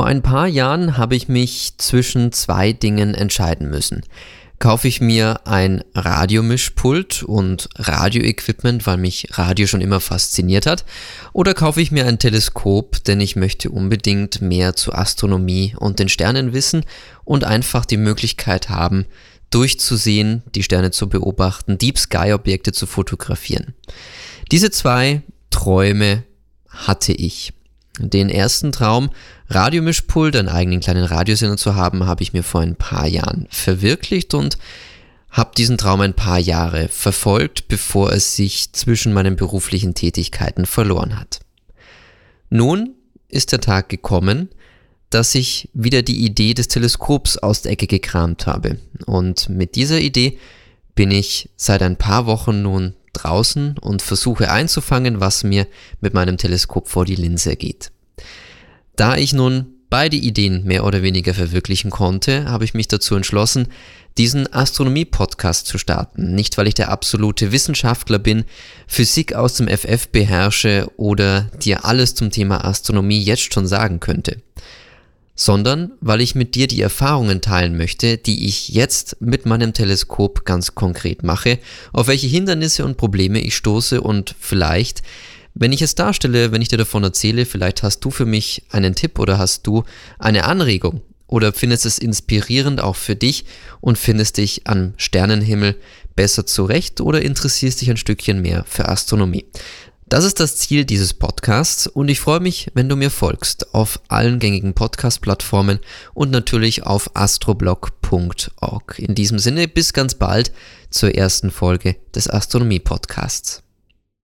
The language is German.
Vor ein paar Jahren habe ich mich zwischen zwei Dingen entscheiden müssen. Kaufe ich mir ein Radiomischpult und Radioequipment, weil mich Radio schon immer fasziniert hat, oder kaufe ich mir ein Teleskop, denn ich möchte unbedingt mehr zu Astronomie und den Sternen wissen und einfach die Möglichkeit haben, durchzusehen, die Sterne zu beobachten, Deep Sky Objekte zu fotografieren. Diese zwei Träume hatte ich. Den ersten Traum, Radiomischpult, einen eigenen kleinen Radiosender zu haben, habe ich mir vor ein paar Jahren verwirklicht und habe diesen Traum ein paar Jahre verfolgt, bevor es sich zwischen meinen beruflichen Tätigkeiten verloren hat. Nun ist der Tag gekommen, dass ich wieder die Idee des Teleskops aus der Ecke gekramt habe. Und mit dieser Idee bin ich seit ein paar Wochen nun draußen und versuche einzufangen, was mir mit meinem Teleskop vor die Linse geht. Da ich nun beide Ideen mehr oder weniger verwirklichen konnte, habe ich mich dazu entschlossen, diesen Astronomie-Podcast zu starten. Nicht, weil ich der absolute Wissenschaftler bin, Physik aus dem FF beherrsche oder dir alles zum Thema Astronomie jetzt schon sagen könnte sondern weil ich mit dir die Erfahrungen teilen möchte, die ich jetzt mit meinem Teleskop ganz konkret mache, auf welche Hindernisse und Probleme ich stoße und vielleicht, wenn ich es darstelle, wenn ich dir davon erzähle, vielleicht hast du für mich einen Tipp oder hast du eine Anregung oder findest es inspirierend auch für dich und findest dich am Sternenhimmel besser zurecht oder interessierst dich ein Stückchen mehr für Astronomie. Das ist das Ziel dieses Podcasts und ich freue mich, wenn du mir folgst auf allen gängigen Podcast-Plattformen und natürlich auf astroblog.org. In diesem Sinne bis ganz bald zur ersten Folge des Astronomie-Podcasts.